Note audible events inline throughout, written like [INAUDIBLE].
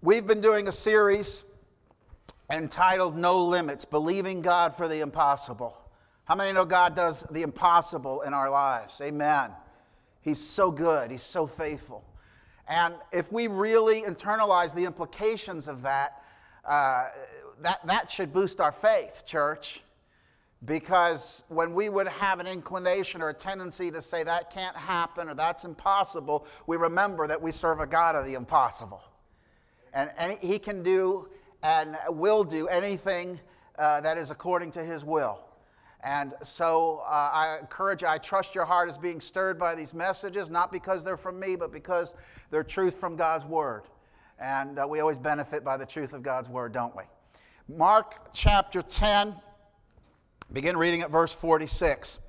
We've been doing a series entitled No Limits Believing God for the Impossible. How many know God does the impossible in our lives? Amen. He's so good, He's so faithful. And if we really internalize the implications of that, uh, that, that should boost our faith, church. Because when we would have an inclination or a tendency to say that can't happen or that's impossible, we remember that we serve a God of the impossible. And, and he can do and will do anything uh, that is according to his will. And so uh, I encourage you, I trust your heart is being stirred by these messages, not because they're from me, but because they're truth from God's Word. And uh, we always benefit by the truth of God's Word, don't we? Mark chapter 10, begin reading at verse 46.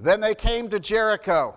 Then they came to Jericho.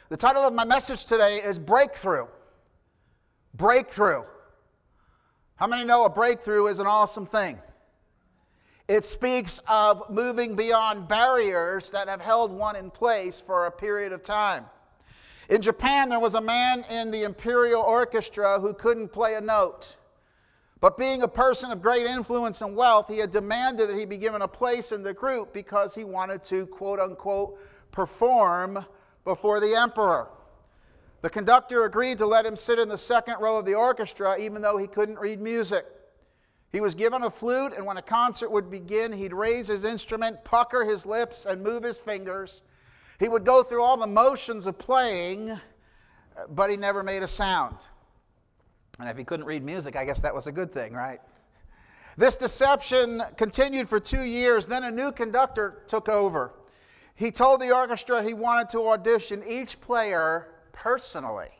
The title of my message today is Breakthrough. Breakthrough. How many know a breakthrough is an awesome thing? It speaks of moving beyond barriers that have held one in place for a period of time. In Japan, there was a man in the imperial orchestra who couldn't play a note. But being a person of great influence and wealth, he had demanded that he be given a place in the group because he wanted to, quote unquote, perform before the emperor. The conductor agreed to let him sit in the second row of the orchestra, even though he couldn't read music. He was given a flute, and when a concert would begin, he'd raise his instrument, pucker his lips, and move his fingers. He would go through all the motions of playing, but he never made a sound. And if he couldn't read music, I guess that was a good thing, right? This deception continued for two years. Then a new conductor took over. He told the orchestra he wanted to audition each player personally.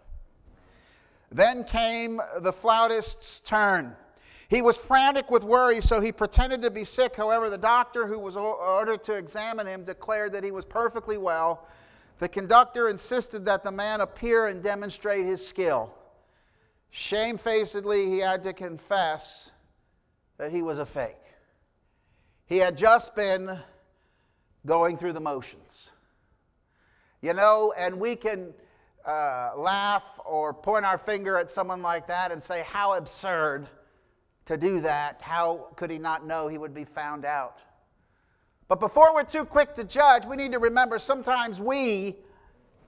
Then came the flautist's turn. He was frantic with worry, so he pretended to be sick. However, the doctor who was ordered to examine him declared that he was perfectly well. The conductor insisted that the man appear and demonstrate his skill. Shamefacedly, he had to confess that he was a fake. He had just been going through the motions. You know, and we can uh, laugh or point our finger at someone like that and say, How absurd to do that. How could he not know he would be found out? But before we're too quick to judge, we need to remember sometimes we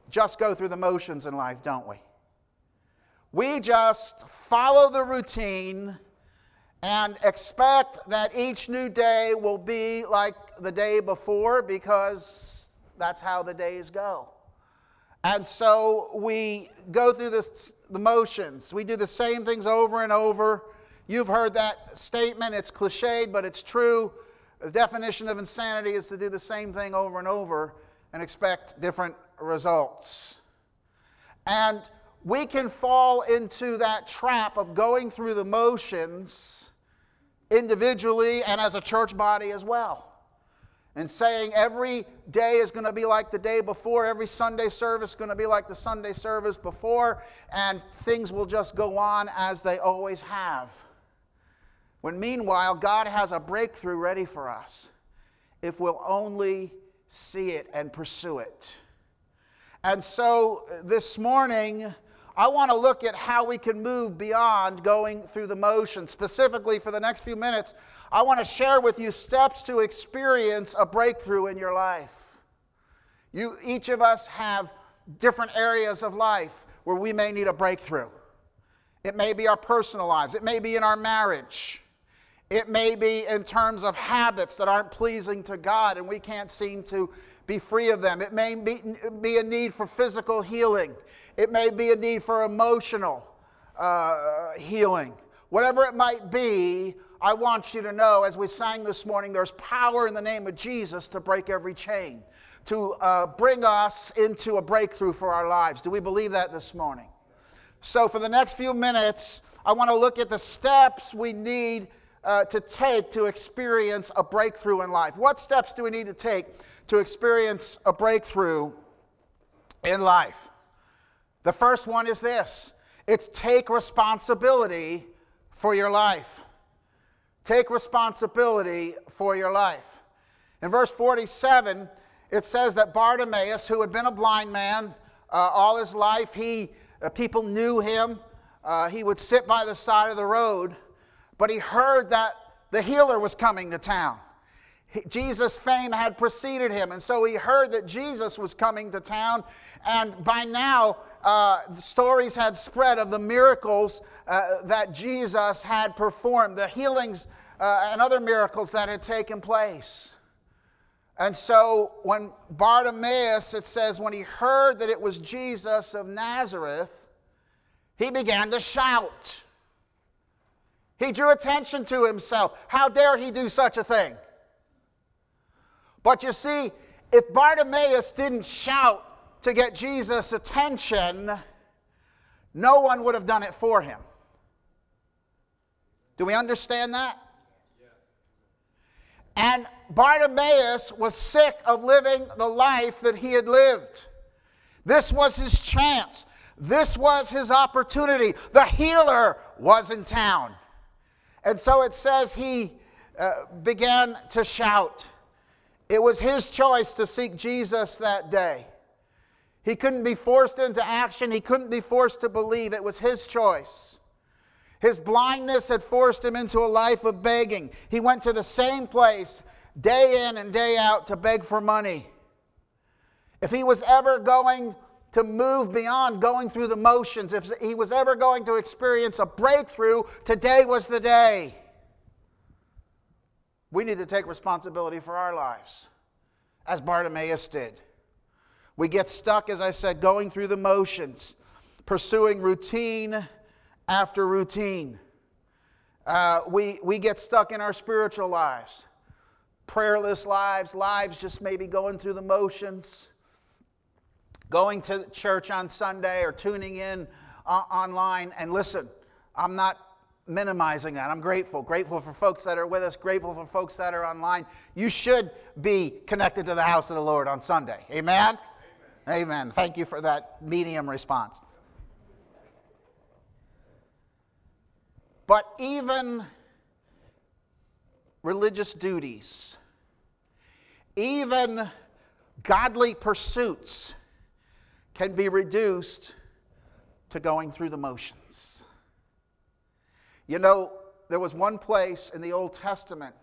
just go through the motions in life, don't we? We just follow the routine and expect that each new day will be like the day before because that's how the days go. And so we go through this, the motions. We do the same things over and over. You've heard that statement. It's cliched, but it's true. The definition of insanity is to do the same thing over and over and expect different results. And we can fall into that trap of going through the motions individually and as a church body as well. And saying every day is going to be like the day before, every Sunday service is going to be like the Sunday service before, and things will just go on as they always have. When meanwhile, God has a breakthrough ready for us if we'll only see it and pursue it. And so uh, this morning, I want to look at how we can move beyond going through the motions. Specifically, for the next few minutes, I want to share with you steps to experience a breakthrough in your life. You, each of us have different areas of life where we may need a breakthrough. It may be our personal lives, it may be in our marriage, it may be in terms of habits that aren't pleasing to God and we can't seem to be free of them. It may be, be a need for physical healing. It may be a need for emotional uh, healing. Whatever it might be, I want you to know, as we sang this morning, there's power in the name of Jesus to break every chain, to uh, bring us into a breakthrough for our lives. Do we believe that this morning? So, for the next few minutes, I want to look at the steps we need uh, to take to experience a breakthrough in life. What steps do we need to take to experience a breakthrough in life? The first one is this it's take responsibility for your life. Take responsibility for your life. In verse 47, it says that Bartimaeus, who had been a blind man uh, all his life, he, uh, people knew him. Uh, he would sit by the side of the road, but he heard that the healer was coming to town. Jesus' fame had preceded him, and so he heard that Jesus was coming to town. And by now, uh, stories had spread of the miracles uh, that Jesus had performed, the healings uh, and other miracles that had taken place. And so, when Bartimaeus, it says, when he heard that it was Jesus of Nazareth, he began to shout. He drew attention to himself. How dare he do such a thing? But you see, if Bartimaeus didn't shout to get Jesus' attention, no one would have done it for him. Do we understand that? And Bartimaeus was sick of living the life that he had lived. This was his chance. This was his opportunity. The healer was in town. And so it says he uh, began to shout. It was his choice to seek Jesus that day. He couldn't be forced into action, he couldn't be forced to believe. It was his choice. His blindness had forced him into a life of begging. He went to the same place day in and day out to beg for money. If he was ever going to move beyond going through the motions, if he was ever going to experience a breakthrough, today was the day. We need to take responsibility for our lives, as Bartimaeus did. We get stuck, as I said, going through the motions, pursuing routine after routine. Uh, we, we get stuck in our spiritual lives, prayerless lives, lives just maybe going through the motions, going to church on Sunday or tuning in uh, online. And listen, I'm not minimizing that. I'm grateful. Grateful for folks that are with us, grateful for folks that are online. You should be connected to the house of the Lord on Sunday. Amen? Amen. Thank you for that medium response. But even religious duties, even godly pursuits can be reduced to going through the motions. You know, there was one place in the Old Testament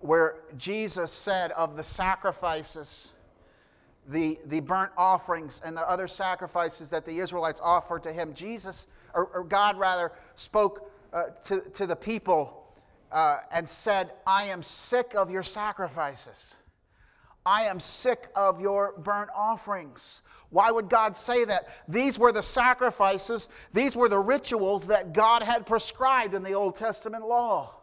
where Jesus said of the sacrifices, the, the burnt offerings, and the other sacrifices that the Israelites offered to him, Jesus, or, or God rather, spoke uh, to, to the people uh, and said, I am sick of your sacrifices. I am sick of your burnt offerings. Why would God say that? These were the sacrifices, these were the rituals that God had prescribed in the Old Testament law.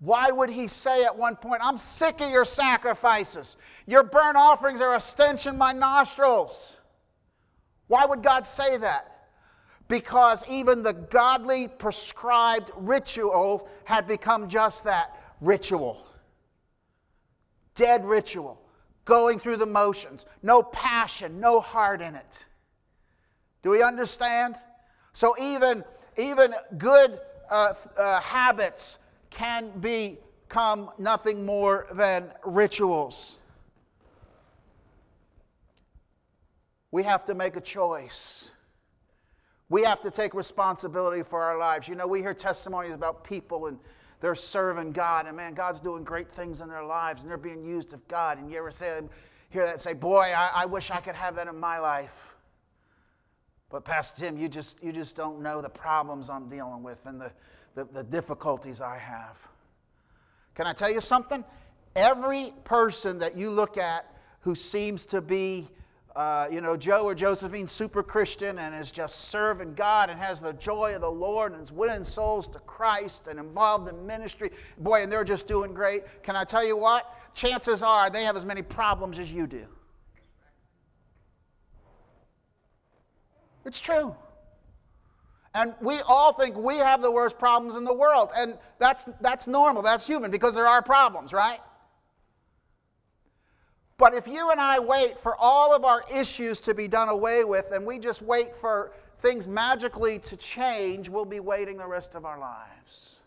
Why would he say at one point, I'm sick of your sacrifices? Your burnt offerings are a stench in my nostrils. Why would God say that? Because even the godly prescribed ritual had become just that ritual. Dead ritual going through the motions, no passion, no heart in it. Do we understand? So even, even good uh, uh, habits can become nothing more than rituals. We have to make a choice. We have to take responsibility for our lives. You know, we hear testimonies about people and they're serving God, and man, God's doing great things in their lives, and they're being used of God. And you ever say, hear that say, Boy, I, I wish I could have that in my life. But Pastor Tim, you just, you just don't know the problems I'm dealing with and the, the, the difficulties I have. Can I tell you something? Every person that you look at who seems to be uh, you know, Joe or Josephine, super Christian and is just serving God and has the joy of the Lord and is winning souls to Christ and involved in ministry. Boy, and they're just doing great. Can I tell you what? Chances are they have as many problems as you do. It's true. And we all think we have the worst problems in the world. And that's, that's normal, that's human because there are problems, right? But if you and I wait for all of our issues to be done away with and we just wait for things magically to change, we'll be waiting the rest of our lives.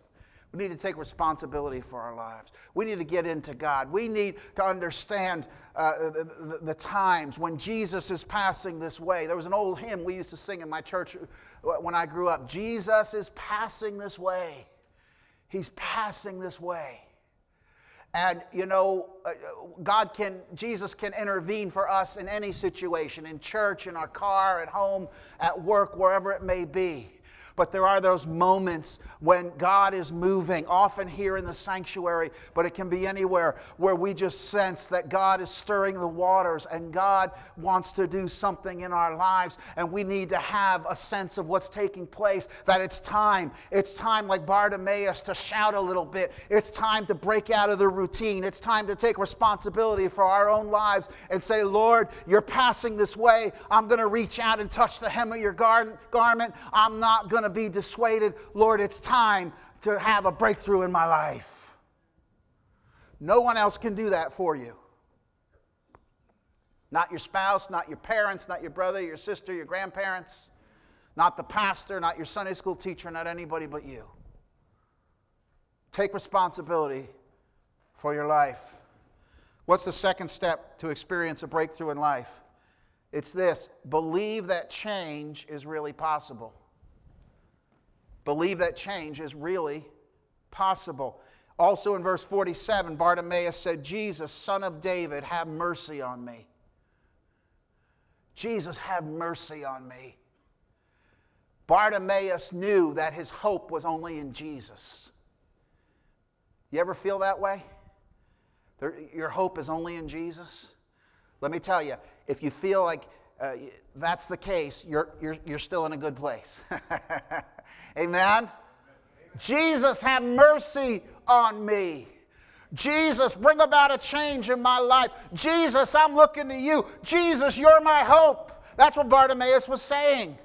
We need to take responsibility for our lives. We need to get into God. We need to understand uh, the, the, the, times when Jesus is passing this way. There was an old hymn we used to sing in my church when I grew up Jesus is passing this way. He's passing this way. And, you know, uh, God can, Jesus can intervene for us in any situation, in church, in our car, at home, at work, wherever it may be. But there are those moments when God is moving, often here in the sanctuary, but it can be anywhere where we just sense that God is stirring the waters and God wants to do something in our lives. And we need to have a sense of what's taking place, that it's time. It's time, like Bartimaeus, to shout a little bit. It's time to break out of the routine. It's time to take responsibility for our own lives and say, Lord, you're passing this way. I'm going to reach out and touch the hem of your gar- garment. I'm not going to be dissuaded. Lord, it's time to have a breakthrough in my life. No one else can do that for you. Not your spouse, not your parents, not your brother, your sister, your grandparents, not the pastor, not your Sunday school teacher, not anybody but you. Take responsibility for your life. What's the second step to experience a breakthrough in life? It's this believe that change is really possible believe that change is really possible. Also in verse 47, Bartimaeus said, Jesus, son of David, have mercy on me. Jesus, have mercy on me. Bartimaeus knew that his hope was only in Jesus. You ever feel that way? Your hope is only in Jesus? Let me tell you, if you feel like uh, that's the case, you're, you're, you're still in a good place. [LAUGHS] Amen? Jesus, have mercy on me. Jesus, bring about a change in my life. Jesus, I'm looking to you. Jesus, you're my hope. That's what Bartimaeus was saying.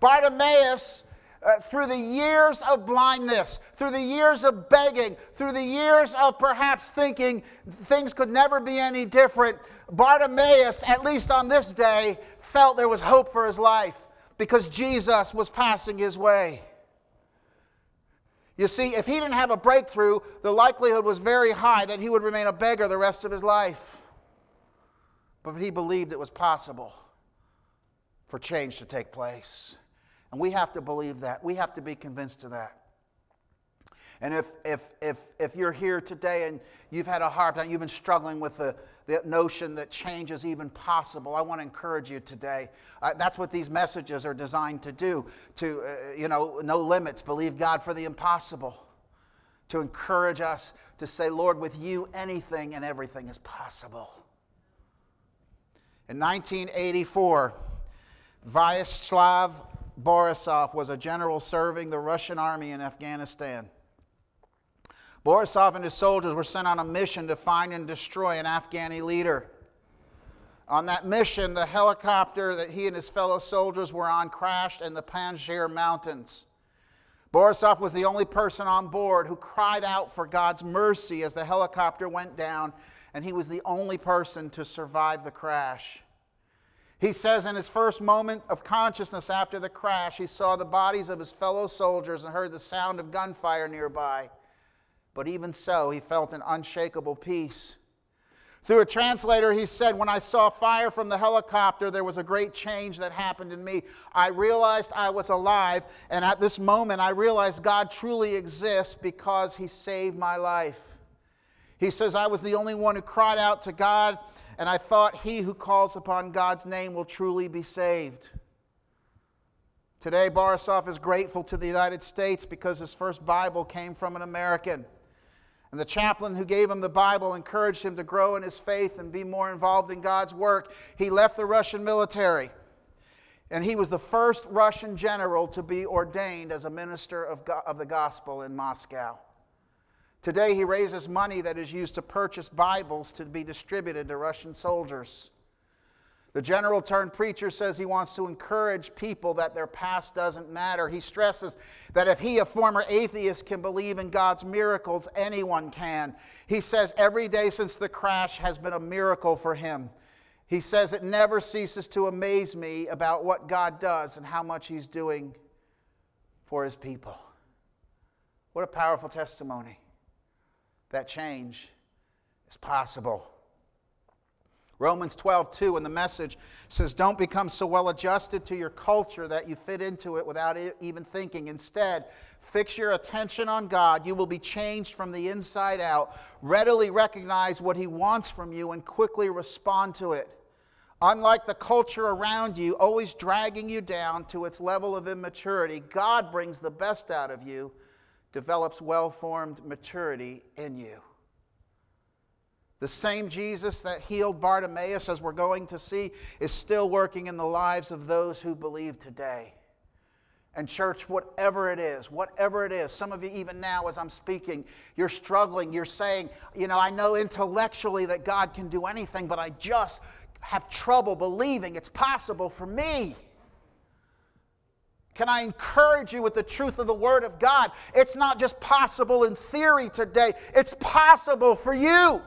Bartimaeus, uh, through the years of blindness, through the years of begging, through the years of perhaps thinking things could never be any different, Bartimaeus, at least on this day, felt there was hope for his life because Jesus was passing his way. You see, if he didn't have a breakthrough, the likelihood was very high that he would remain a beggar the rest of his life. But he believed it was possible for change to take place. And we have to believe that. We have to be convinced of that. And if, if, if, if you're here today and you've had a hard time, you've been struggling with the, the notion that change is even possible, I want to encourage you today. Uh, that's what these messages are designed to do to, uh, you know, no limits, believe God for the impossible. To encourage us to say, Lord, with you, anything and everything is possible. In 1984, Vyacheslav Borisov was a general serving the Russian army in Afghanistan. Borisov and his soldiers were sent on a mission to find and destroy an Afghani leader. On that mission, the helicopter that he and his fellow soldiers were on crashed in the Panjshir Mountains. Borisov was the only person on board who cried out for God's mercy as the helicopter went down, and he was the only person to survive the crash. He says in his first moment of consciousness after the crash, he saw the bodies of his fellow soldiers and heard the sound of gunfire nearby. But even so, he felt an unshakable peace. Through a translator, he said, When I saw fire from the helicopter, there was a great change that happened in me. I realized I was alive, and at this moment, I realized God truly exists because he saved my life. He says, I was the only one who cried out to God, and I thought he who calls upon God's name will truly be saved. Today, Borisov is grateful to the United States because his first Bible came from an American. And the chaplain who gave him the Bible encouraged him to grow in his faith and be more involved in God's work. He left the Russian military. And he was the first Russian general to be ordained as a minister of, of the gospel in Moscow. Today, he raises money that is used to purchase Bibles to be distributed to Russian soldiers. The general turned preacher says he wants to encourage people that their past doesn't matter. He stresses that if he, a former atheist, can believe in God's miracles, anyone can. He says every day since the crash has been a miracle for him. He says it never ceases to amaze me about what God does and how much he's doing for his people. What a powerful testimony. That change is possible. Romans 12, 2 in the message says, Don't become so well adjusted to your culture that you fit into it without even thinking. Instead, fix your attention on God. You will be changed from the inside out. Readily recognize what He wants from you and quickly respond to it. Unlike the culture around you, always dragging you down to its level of immaturity, God brings the best out of you, develops well formed maturity in you. The same Jesus that healed Bartimaeus, as we're going to see, is still working in the lives of those who believe today. And, church, whatever it is, whatever it is, some of you, even now as I'm speaking, you're struggling. You're saying, you know, I know intellectually that God can do anything, but I just have trouble believing it's possible for me. Can I encourage you with the truth of the Word of God? It's not just possible in theory today, it's possible for you.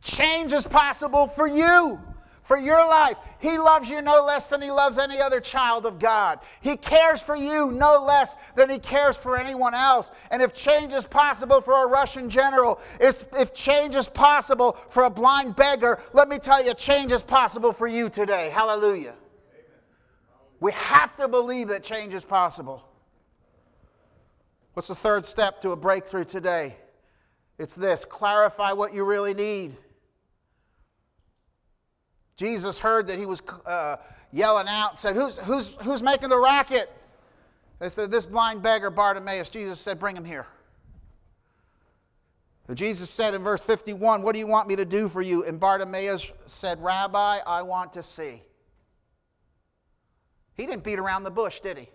Change is possible for you, for your life. He loves you no less than He loves any other child of God. He cares for you no less than He cares for anyone else. And if change is possible for a Russian general, if change is possible for a blind beggar, let me tell you, change is possible for you today. Hallelujah. We have to believe that change is possible. What's the third step to a breakthrough today? It's this clarify what you really need. Jesus heard that he was uh, yelling out, said, who's, who's, who's making the racket? They said, This blind beggar, Bartimaeus. Jesus said, Bring him here. And Jesus said in verse 51, What do you want me to do for you? And Bartimaeus said, Rabbi, I want to see. He didn't beat around the bush, did he?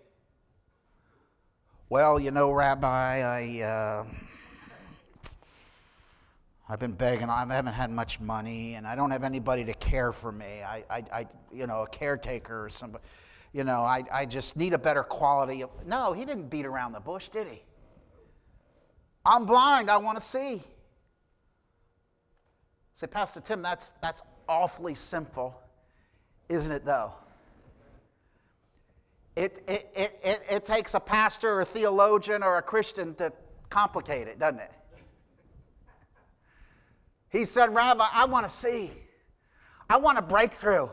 Well, you know, Rabbi, I. Uh, I've been begging. I haven't had much money, and I don't have anybody to care for me. I, I, I you know, a caretaker or somebody. You know, I, I just need a better quality of. No, he didn't beat around the bush, did he? I'm blind. I want to see. Say, Pastor Tim, that's that's awfully simple, isn't it? Though. It, it, it, it, takes a pastor or a theologian or a Christian to complicate it, doesn't it? He said, Rabbi, I want to see. I want a breakthrough.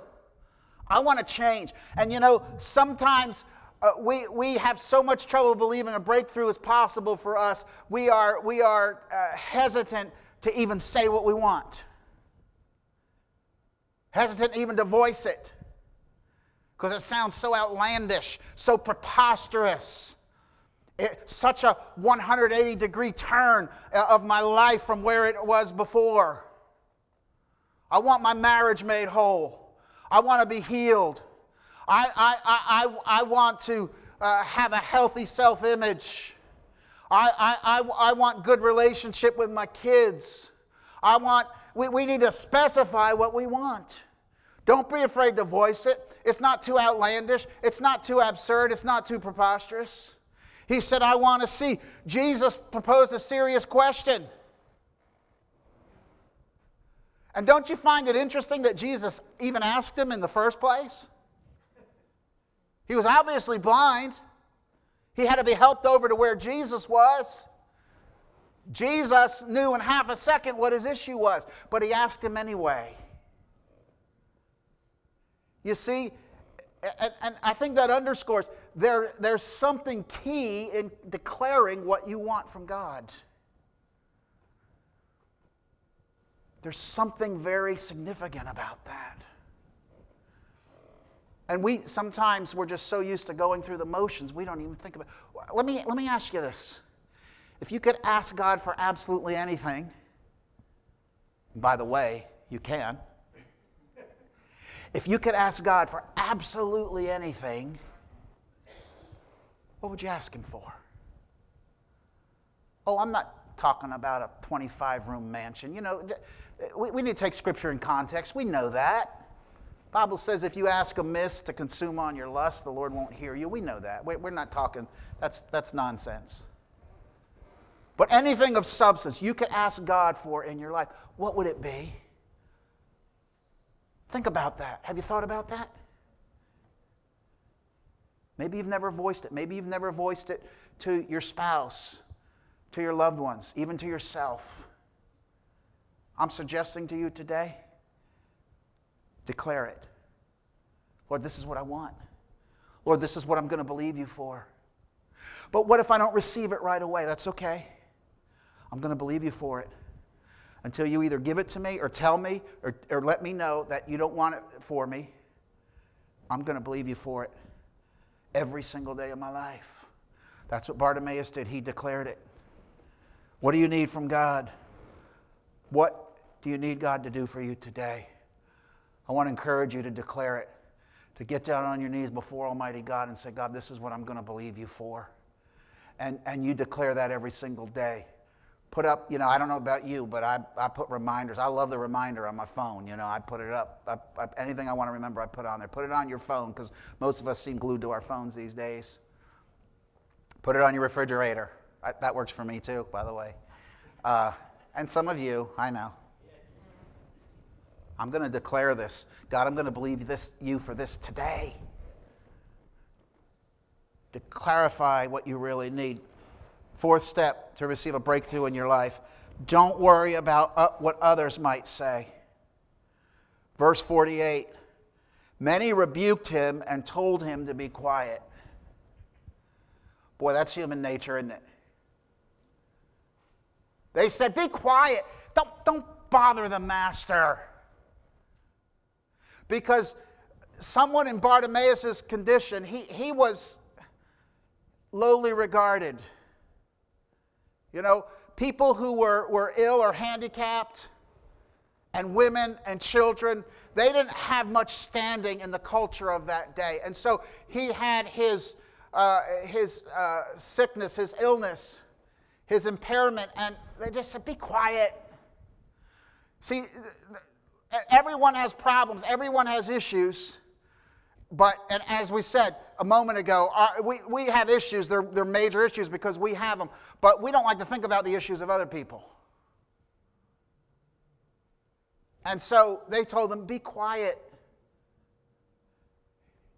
I want to change. And you know, sometimes uh, we, we have so much trouble believing a breakthrough is possible for us, we are, we are uh, hesitant to even say what we want, hesitant even to voice it because it sounds so outlandish, so preposterous. It, such a 180 degree turn uh, of my life from where it was before. I want my marriage made whole. I want to be healed. I, I, I, I, want to uh, have a healthy self image. I, I, I, I want good relationship with my kids. I want, we, we need to specify what we want. Don't be afraid to voice it. It's not too outlandish. It's not too absurd. It's not too preposterous. He said, I want to see. Jesus proposed a serious question. And don't you find it interesting that Jesus even asked him in the first place? He was obviously blind. He had to be helped over to where Jesus was. Jesus knew in half a second what his issue was, but he asked him anyway. You see, and, and, I think that underscores there, there's something key in declaring what you want from God. There's something very significant about that. And we sometimes we're just so used to going through the motions, we don't even think about it. Let me, let me ask you this. If you could ask God for absolutely anything, by the way, you can. If you could ask God for absolutely anything, what would you ask Him for? Oh, I'm not talking about a 25 room mansion. You know, we, we need to take Scripture in context. We know that. Bible says if you ask amiss to consume on your lust, the Lord won't hear you. We know that. We're not talking, that's, that's nonsense. But anything of substance you could ask God for in your life, what would it be? Think about that. Have you thought about that? Maybe you've never voiced it. Maybe you've never voiced it to your spouse, to your loved ones, even to yourself. I'm suggesting to you today declare it. Lord, this is what I want. Lord, this is what I'm going to believe you for. But what if I don't receive it right away? That's okay. I'm going to believe you for it until you either give it to me or tell me or, or let me know that you don't want it for me. I'm going to believe you for it every single day of my life. That's what Bartimaeus did. He declared it. What do you need from God? What do you need God to do for you today? I want to encourage you to declare it, to get down on your knees before Almighty God and say, God, this is what I'm going to believe you for. And, and you declare that every single day. Put up, you know, I don't know about you, but I, I put reminders. I love the reminder on my phone. You know, I put it up. I, I, anything I want to remember, I put on there. Put it on your phone because most of us seem glued to our phones these days. Put it on your refrigerator. I, that works for me too, by the way. Uh, and some of you, I know. I'm going to declare this. God, I'm going to believe this you for this today. To clarify what you really need. Fourth step to receive a breakthrough in your life don't worry about uh, what others might say. Verse 48 Many rebuked him and told him to be quiet. Boy, that's human nature, isn't it? They said, Be quiet. Don't, don't bother the master. Because someone in Bartimaeus' condition, he, he was lowly regarded. You know, people who were, were ill or handicapped, and women and children, they didn't have much standing in the culture of that day. And so he had his, uh, his uh, sickness, his illness, his impairment, and they just said, Be quiet. See, everyone has problems, everyone has issues. But, and as we said a moment ago, our, we, we have issues. They're, they're major issues because we have them. But we don't like to think about the issues of other people. And so they told them, be quiet.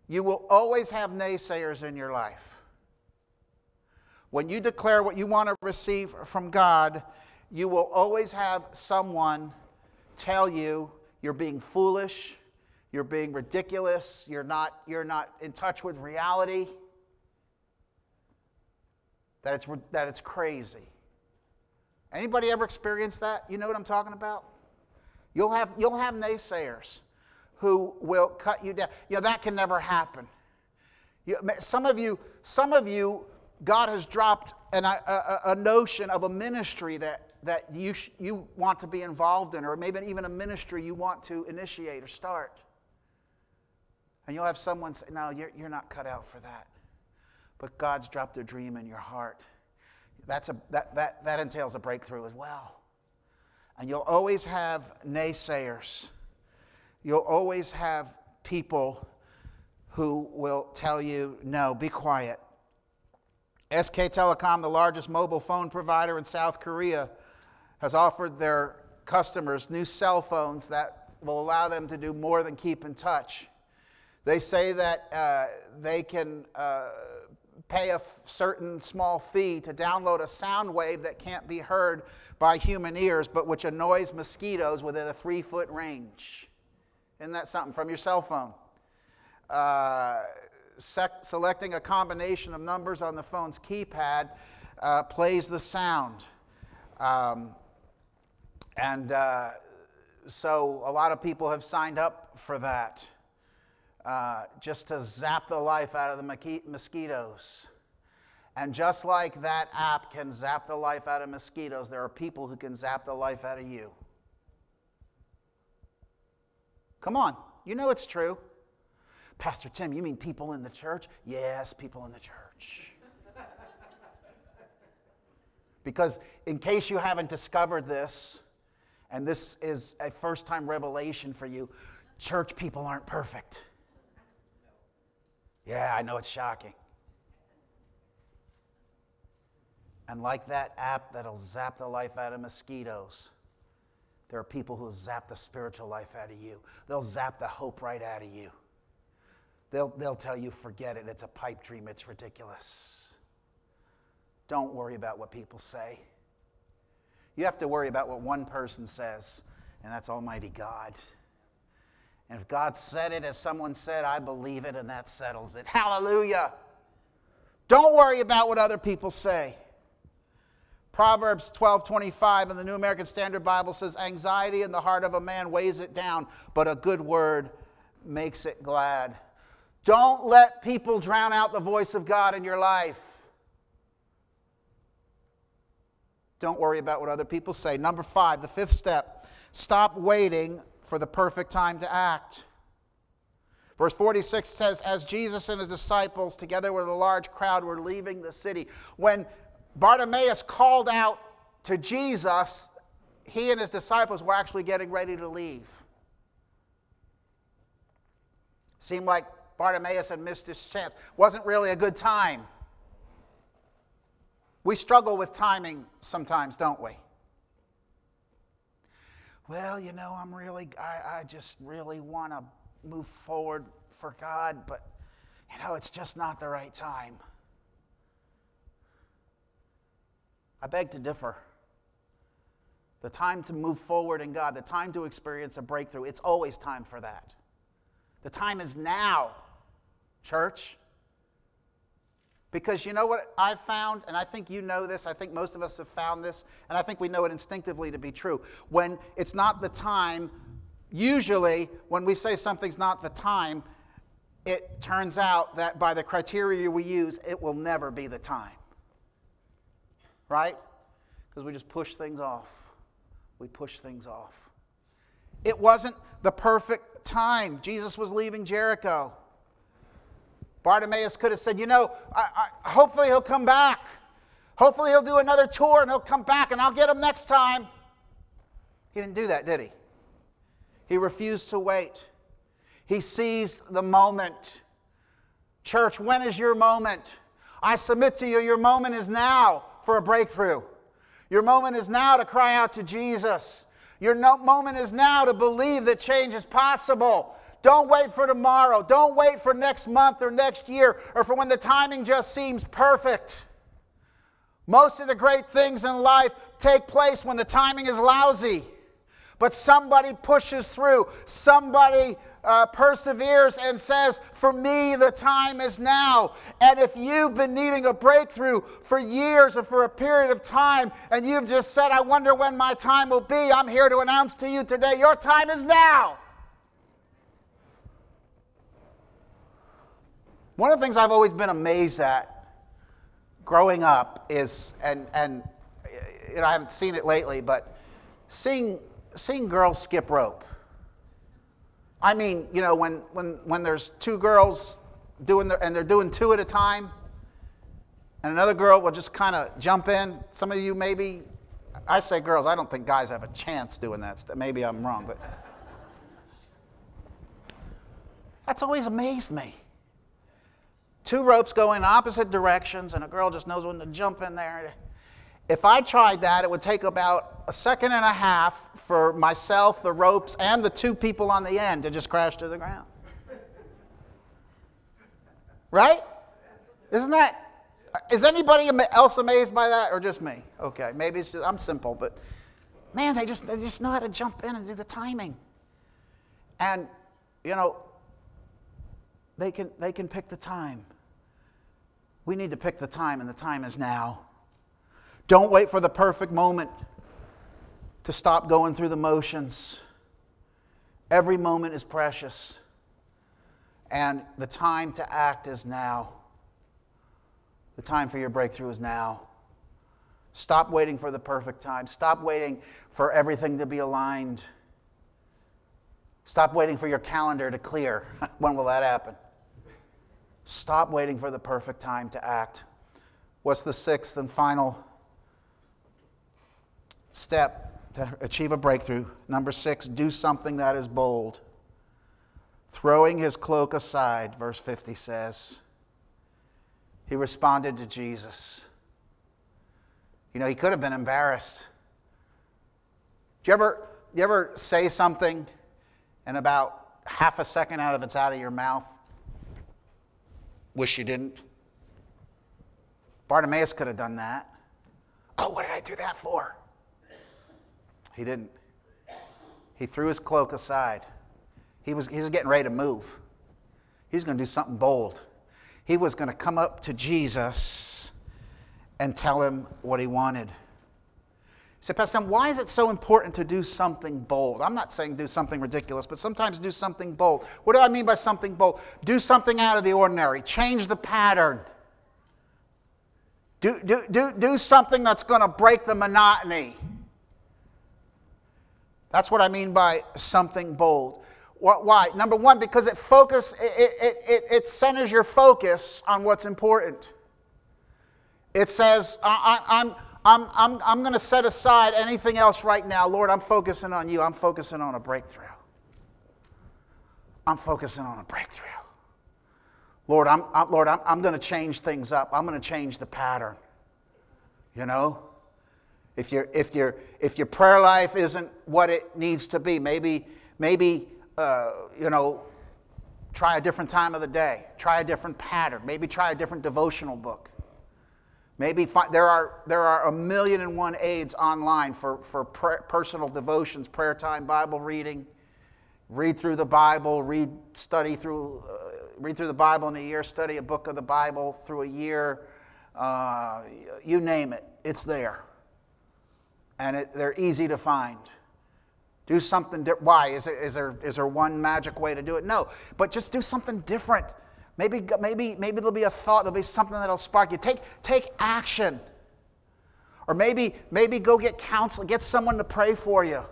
You will always have naysayers in your life. When you declare what you want to receive from God, you will always have someone tell you you're being foolish, you're being ridiculous, you're not, you're not in touch with reality, that it's, that it's crazy. Anybody ever experienced that? You know what I'm talking about? You'll have, you'll have naysayers who will cut you down. You know, that can never happen. You, some of you, some of you, God has dropped an, a, a notion of a ministry that that you, sh- you want to be involved in, or maybe even a ministry you want to initiate or start. And you'll have someone say, No, you're, you're not cut out for that. But God's dropped a dream in your heart. That's a, that, that, that entails a breakthrough as well. And you'll always have naysayers. You'll always have people who will tell you, no, be quiet. SK Telecom, the largest mobile phone provider in South Korea, has offered their customers new cell phones that will allow them to do more than keep in touch. They say that uh, they can uh, pay a f- certain small fee to download a sound wave that can't be heard by human ears, but which annoys mosquitoes within a three foot range. Isn't that something from your cell phone? Uh, sec- selecting a combination of numbers on the phone's keypad uh, plays the sound. Um, and uh, so a lot of people have signed up for that uh, just to zap the life out of the mosquitoes. And just like that app can zap the life out of mosquitoes, there are people who can zap the life out of you. Come on, you know it's true. Pastor Tim, you mean people in the church? Yes, people in the church. [LAUGHS] because, in case you haven't discovered this, and this is a first time revelation for you, church people aren't perfect. Yeah, I know it's shocking. And like that app that'll zap the life out of mosquitoes, there are people who'll zap the spiritual life out of you. They'll zap the hope right out of you. They'll, they'll tell you, forget it, it's a pipe dream, it's ridiculous. Don't worry about what people say. You have to worry about what one person says, and that's Almighty God. And if God said it as someone said, I believe it, and that settles it. Hallelujah. Don't worry about what other people say. Proverbs 12:25 in the New American Standard Bible says anxiety in the heart of a man weighs it down, but a good word makes it glad. Don't let people drown out the voice of God in your life. Don't worry about what other people say. Number 5, the fifth step, stop waiting for the perfect time to act. Verse 46 says, As Jesus and his disciples, together with a large crowd, were leaving the city, when Bartimaeus called out to Jesus, he and his disciples were actually getting ready to leave. Seemed like Bartimaeus had missed his chance. Wasn't really a good time. We struggle with timing sometimes, don't we? Well, you know, I'm really, I, I just really want to move forward for God, but, you know, it's just not the right time. I beg to differ. The time to move forward in God, the time to experience a breakthrough, it's always time for that. The time is now, church. Because you know what I've found, and I think you know this, I think most of us have found this, and I think we know it instinctively to be true. When it's not the time, usually when we say something's not the time, it turns out that by the criteria we use, it will never be the time right? Because we just push things off. We push things off. It wasn't the perfect time. Jesus was leaving Jericho. Bartimaeus could have said, You know, I, I, hopefully he'll come back. Hopefully he'll do another tour and he'll come back and I'll get him next time. He didn't do that, did he? He refused to wait. He seized the moment. Church, when is your moment? I submit to you, your moment is now for a breakthrough. Your moment is now to cry out to Jesus. Your no- moment is now to believe that change is possible. Don't wait for tomorrow. Don't wait for next month or next year or for when the timing just seems perfect. Most of the great things in life take place when the timing is lousy. But somebody pushes through, somebody uh, perseveres and says, For me, the time is now. And if you've been needing a breakthrough for years or for a period of time, and you've just said, I wonder when my time will be, I'm here to announce to you today, your time is now. One of the things I've always been amazed at growing up is, and, and you know, I haven't seen it lately, but seeing seeing girls skip rope. I mean, you know, when, when, when there's two girls doing the, and they're doing two at a time, and another girl will just kind of jump in. Some of you maybe, I say girls, I don't think guys have a chance doing that. Maybe I'm wrong, but [LAUGHS] that's always amazed me. Two ropes go in opposite directions, and a girl just knows when to jump in there. If I tried that, it would take about a second and a half for myself, the ropes, and the two people on the end to just crash to the ground. Right? Isn't that? Is anybody else amazed by that, or just me? Okay, maybe it's just, I'm simple, but man, they just they just know how to jump in and do the timing. And you know, they can they can pick the time. We need to pick the time, and the time is now. Don't wait for the perfect moment to stop going through the motions. Every moment is precious, and the time to act is now. The time for your breakthrough is now. Stop waiting for the perfect time. Stop waiting for everything to be aligned. Stop waiting for your calendar to clear. [LAUGHS] when will that happen? Stop waiting for the perfect time to act. What's the sixth and final step to achieve a breakthrough? Number six, do something that is bold. Throwing his cloak aside, verse 50 says, he responded to Jesus. You know, he could have been embarrassed. Do you ever, you ever say something and about half a second out of it's out of your mouth? Wish you didn't. Bartimaeus could have done that. Oh, what did I do that for? He didn't. He threw his cloak aside. He was, he was getting ready to move. He was going to do something bold he was going to come up to Jesus and tell him what he wanted. He said, Pastor, why is it so important to do something bold? I'm not saying do something ridiculous, but sometimes do something bold. What do I mean by something bold? Do something out of the ordinary, change the pattern. Do, do, do, do something that's going to break the monotony. That's what I mean by something bold. Why? Number one, because it focus it, it, it, it centers your focus on what's important. It says, I, I'm, I'm, I'm, I'm going to set aside anything else right now. Lord, I'm focusing on you. I'm focusing on a breakthrough. I'm focusing on a breakthrough. Lord, I'm, I'm Lord, I'm, I'm going to change things up. I'm going to change the pattern. You know? If, your if, your if your prayer life isn't what it needs to be, maybe, maybe uh, you know, try a different time of the day, try a different pattern, maybe try a different devotional book. Maybe find, there, are, there are a million and one aids online for, for personal devotions, prayer time, Bible reading. Read through the Bible, read, study through, uh, read through the Bible in a year, study a book of the Bible through a year. Uh, you name it, it's there. And it, they're easy to find. Do something different. Why? Is there, is, there, is there one magic way to do it? No. But just do something different. Maybe, maybe, maybe there'll be a thought, there'll be something that'll spark you. Take, take action. Or maybe, maybe go get counsel, get someone to pray for you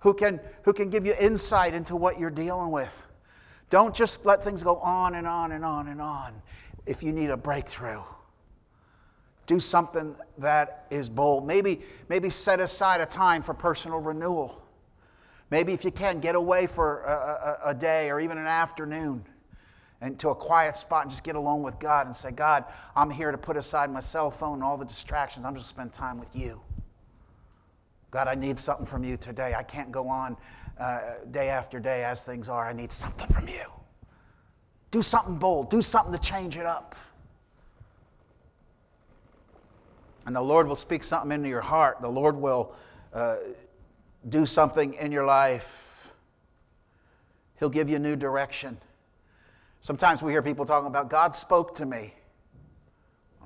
who can, who can give you insight into what you're dealing with. Don't just let things go on and on and on and on if you need a breakthrough. Do something that is bold. Maybe, maybe set aside a time for personal renewal. Maybe if you can, get away for a, a, a day or even an afternoon and to a quiet spot and just get alone with God and say, God, I'm here to put aside my cell phone and all the distractions. I'm just spend time with you. God, I need something from you today. I can't go on uh, day after day as things are. I need something from you. Do something bold. Do something to change it up. And the Lord will speak something into your heart. The Lord will uh, do something in your life. He'll give you new direction. Sometimes we hear people talking about God spoke to me.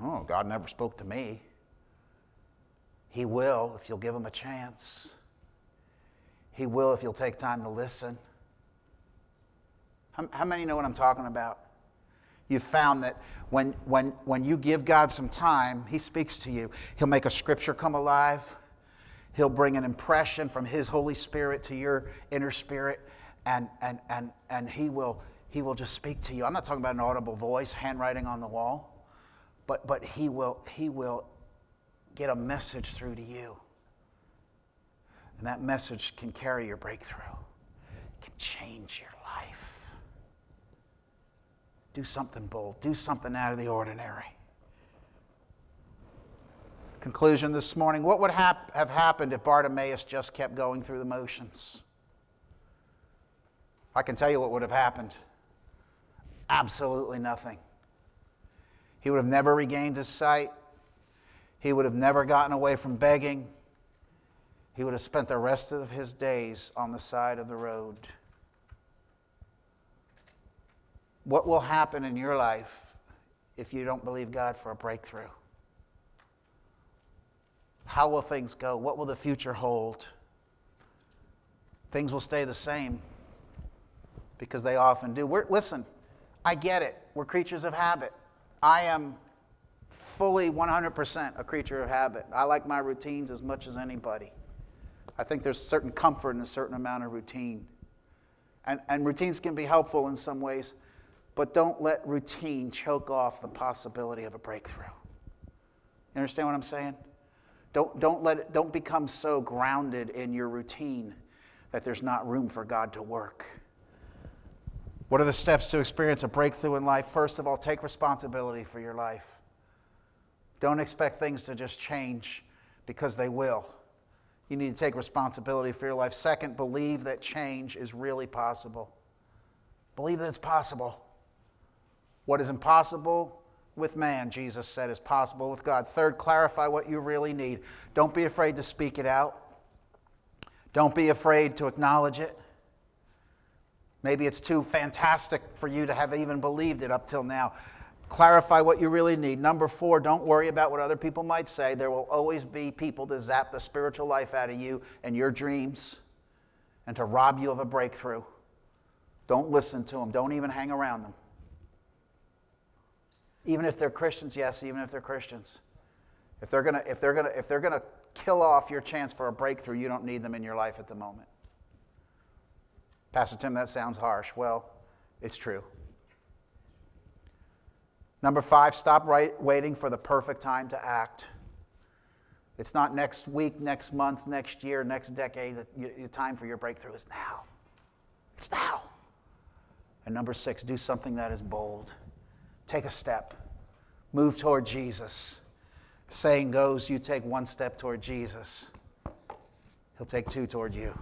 Oh, God never spoke to me. He will if you'll give him a chance. He will if you'll take time to listen. How, how many know what I'm talking about? You've found that when, when, when you give God some time, He speaks to you. He'll make a scripture come alive. He'll bring an impression from His Holy Spirit to your inner spirit, and, and, and, and he, will, he will just speak to you. I'm not talking about an audible voice, handwriting on the wall, but, but he, will, he will get a message through to you. And that message can carry your breakthrough, it can change your life. Do something bold, do something out of the ordinary. Conclusion this morning What would hap- have happened if Bartimaeus just kept going through the motions? I can tell you what would have happened absolutely nothing. He would have never regained his sight. He would have never gotten away from begging. He would have spent the rest of his days on the side of the road. What will happen in your life if you don't believe God for a breakthrough? How will things go? What will the future hold? Things will stay the same because they often do. We're, listen, I get it. We're creatures of habit. I am fully 100% a creature of habit. I like my routines as much as anybody. I think there's certain comfort in a certain amount of routine. And, and routines can be helpful in some ways, but don't let routine choke off the possibility of a breakthrough. You understand what I'm saying? Don't, don't, let it, don't become so grounded in your routine that there's not room for God to work. What are the steps to experience a breakthrough in life? First of all, take responsibility for your life. Don't expect things to just change because they will. You need to take responsibility for your life. Second, believe that change is really possible. Believe that it's possible. What is impossible with man, Jesus said, is possible with God. Third, clarify what you really need. Don't be afraid to speak it out. Don't be afraid to acknowledge it. Maybe it's too fantastic for you to have even believed it up till now. Clarify what you really need. Number four, don't worry about what other people might say. There will always be people to zap the spiritual life out of you and your dreams and to rob you of a breakthrough. Don't listen to them, don't even hang around them. Even if they're Christians, yes, even if they're Christians. If they're gonna, if they're gonna, if they're gonna kill off your chance for a breakthrough, you don't need them in your life at the moment. Pastor Tim, that sounds harsh. Well, it's true. Number five, stop right, waiting for the perfect time to act. It's not next week, next month, next year, next decade. The time for your breakthrough is now. It's now. And number six, do something that is bold. Take a step. Move toward Jesus. saying goes, you take one step toward Jesus, He'll take two toward you.